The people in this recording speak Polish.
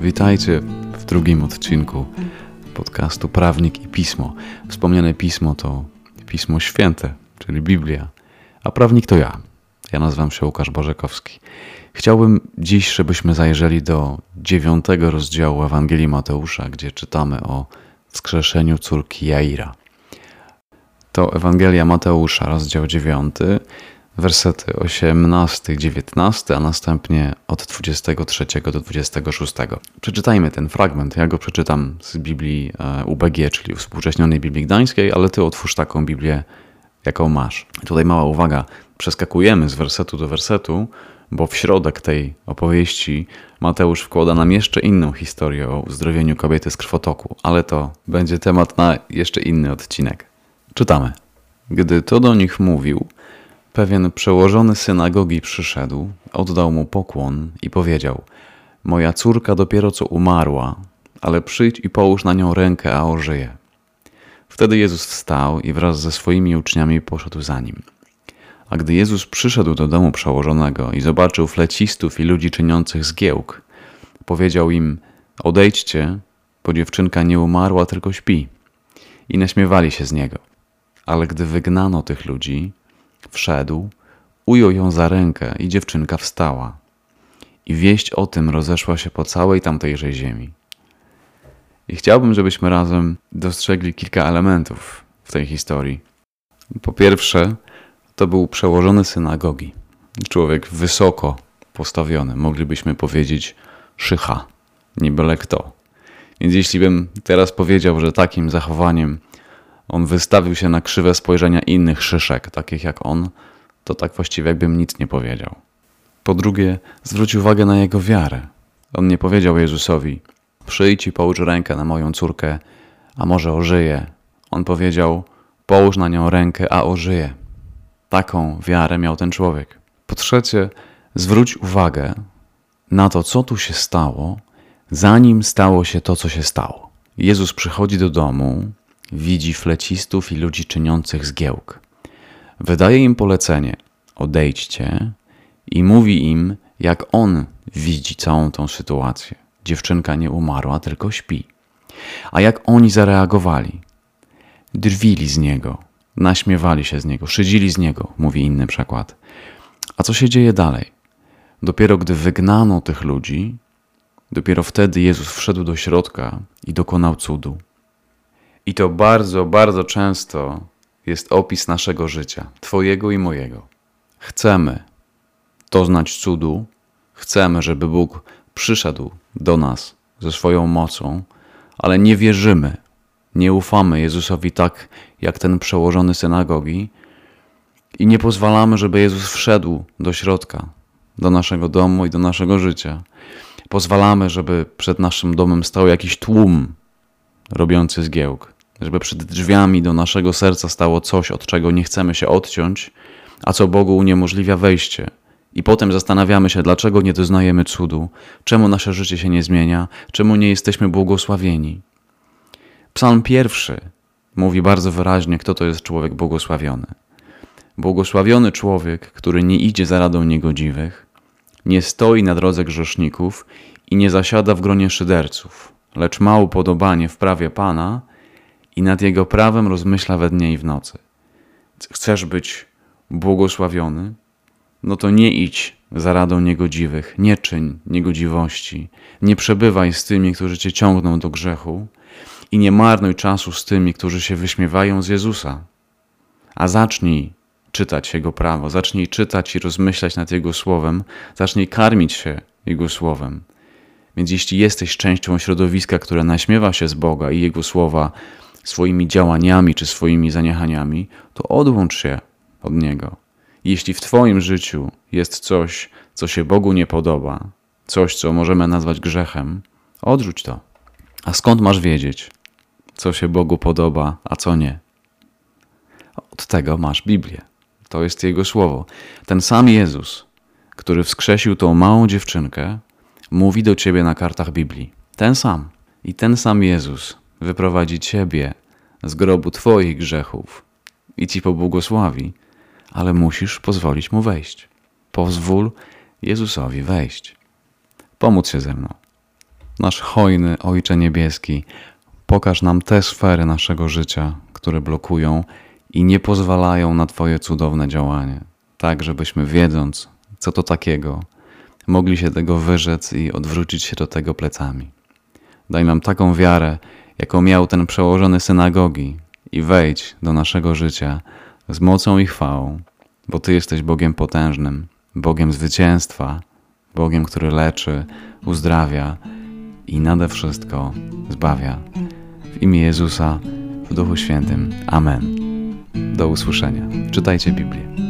Witajcie w drugim odcinku podcastu Prawnik i Pismo. Wspomniane pismo to Pismo Święte, czyli Biblia, a prawnik to ja. Ja nazywam się Łukasz Bożekowski. Chciałbym dziś, żebyśmy zajrzeli do dziewiątego rozdziału Ewangelii Mateusza, gdzie czytamy o wskrzeszeniu córki Jaira. To Ewangelia Mateusza, rozdział 9, wersety 18, 19, a następnie od 23 do 26. Przeczytajmy ten fragment. Ja go przeczytam z Biblii e, UBG, czyli Współcześnionej Biblii Gdańskiej, ale ty otwórz taką Biblię, jaką masz. Tutaj mała uwaga. Przeskakujemy z wersetu do wersetu, bo w środek tej opowieści Mateusz wkłada nam jeszcze inną historię o uzdrowieniu kobiety z krwotoku, ale to będzie temat na jeszcze inny odcinek. Czytamy. Gdy to do nich mówił, pewien przełożony synagogi przyszedł, oddał mu pokłon i powiedział: Moja córka dopiero co umarła, ale przyjdź i połóż na nią rękę, a ożyje. Wtedy Jezus wstał i wraz ze swoimi uczniami poszedł za nim. A gdy Jezus przyszedł do domu przełożonego i zobaczył flecistów i ludzi czyniących zgiełk, powiedział im: Odejdźcie, bo dziewczynka nie umarła, tylko śpi. I naśmiewali się z niego. Ale gdy wygnano tych ludzi, wszedł, ujął ją za rękę i dziewczynka wstała. I wieść o tym rozeszła się po całej tamtejżej ziemi. I chciałbym, żebyśmy razem dostrzegli kilka elementów w tej historii. Po pierwsze, to był przełożony synagogi. Człowiek wysoko postawiony, moglibyśmy powiedzieć szycha, nie byle kto. Więc jeśli bym teraz powiedział, że takim zachowaniem on wystawił się na krzywe spojrzenia innych szyszek, takich jak on, to tak właściwie jakbym nic nie powiedział. Po drugie, zwróć uwagę na jego wiarę. On nie powiedział Jezusowi: Przyjdź i połóż rękę na moją córkę, a może ożyje. On powiedział: Połóż na nią rękę, a ożyje. Taką wiarę miał ten człowiek. Po trzecie, zwróć uwagę na to, co tu się stało, zanim stało się to, co się stało. Jezus przychodzi do domu, widzi flecistów i ludzi czyniących zgiełk. Wydaje im polecenie: odejdźcie, i mówi im, jak on widzi całą tą sytuację. Dziewczynka nie umarła, tylko śpi. A jak oni zareagowali? Drwili z niego, naśmiewali się z niego, szydzili z niego, mówi inny przykład. A co się dzieje dalej? Dopiero gdy wygnano tych ludzi, dopiero wtedy Jezus wszedł do środka i dokonał cudu. I to bardzo, bardzo często jest opis naszego życia, Twojego i mojego. Chcemy doznać cudu, chcemy, żeby Bóg przyszedł do nas ze swoją mocą, ale nie wierzymy, nie ufamy Jezusowi tak, jak ten przełożony synagogi i nie pozwalamy, żeby Jezus wszedł do środka, do naszego domu i do naszego życia. Pozwalamy, żeby przed naszym domem stał jakiś tłum robiący zgiełk żeby przed drzwiami do naszego serca stało coś, od czego nie chcemy się odciąć, a co Bogu uniemożliwia wejście. I potem zastanawiamy się, dlaczego nie doznajemy cudu, czemu nasze życie się nie zmienia, czemu nie jesteśmy błogosławieni. Psalm pierwszy mówi bardzo wyraźnie, kto to jest człowiek błogosławiony. Błogosławiony człowiek, który nie idzie za radą niegodziwych, nie stoi na drodze grzeszników i nie zasiada w gronie szyderców, lecz ma upodobanie w prawie Pana i nad Jego prawem rozmyśla we dnie i w nocy. Chcesz być błogosławiony? No to nie idź za radą niegodziwych, nie czyń niegodziwości, nie przebywaj z tymi, którzy cię ciągną do grzechu i nie marnuj czasu z tymi, którzy się wyśmiewają z Jezusa. A zacznij czytać Jego prawo, zacznij czytać i rozmyślać nad Jego słowem, zacznij karmić się Jego słowem. Więc jeśli jesteś częścią środowiska, które naśmiewa się z Boga i Jego słowa, swoimi działaniami czy swoimi zaniechaniami, to odłącz się od Niego. Jeśli w Twoim życiu jest coś, co się Bogu nie podoba, coś, co możemy nazwać grzechem, odrzuć to. A skąd masz wiedzieć, co się Bogu podoba, a co nie? Od tego masz Biblię. To jest Jego słowo. Ten sam Jezus, który wskrzesił tą małą dziewczynkę, mówi do ciebie na kartach Biblii. Ten sam. I ten sam Jezus wyprowadzi ciebie z grobu twoich grzechów i ci pobłogosławi, ale musisz pozwolić mu wejść. Pozwól Jezusowi wejść. Pomóc się ze mną. Nasz hojny Ojcze Niebieski, pokaż nam te sfery naszego życia, które blokują i nie pozwalają na Twoje cudowne działanie, tak żebyśmy wiedząc, co to takiego, mogli się tego wyrzec i odwrócić się do tego plecami. Daj nam taką wiarę, jaką miał ten przełożony synagogi, i wejdź do naszego życia z mocą i chwałą, bo Ty jesteś Bogiem potężnym, Bogiem zwycięstwa, Bogiem, który leczy, uzdrawia i nade wszystko zbawia. W imię Jezusa, w Duchu Świętym. Amen. Do usłyszenia. Czytajcie Biblię.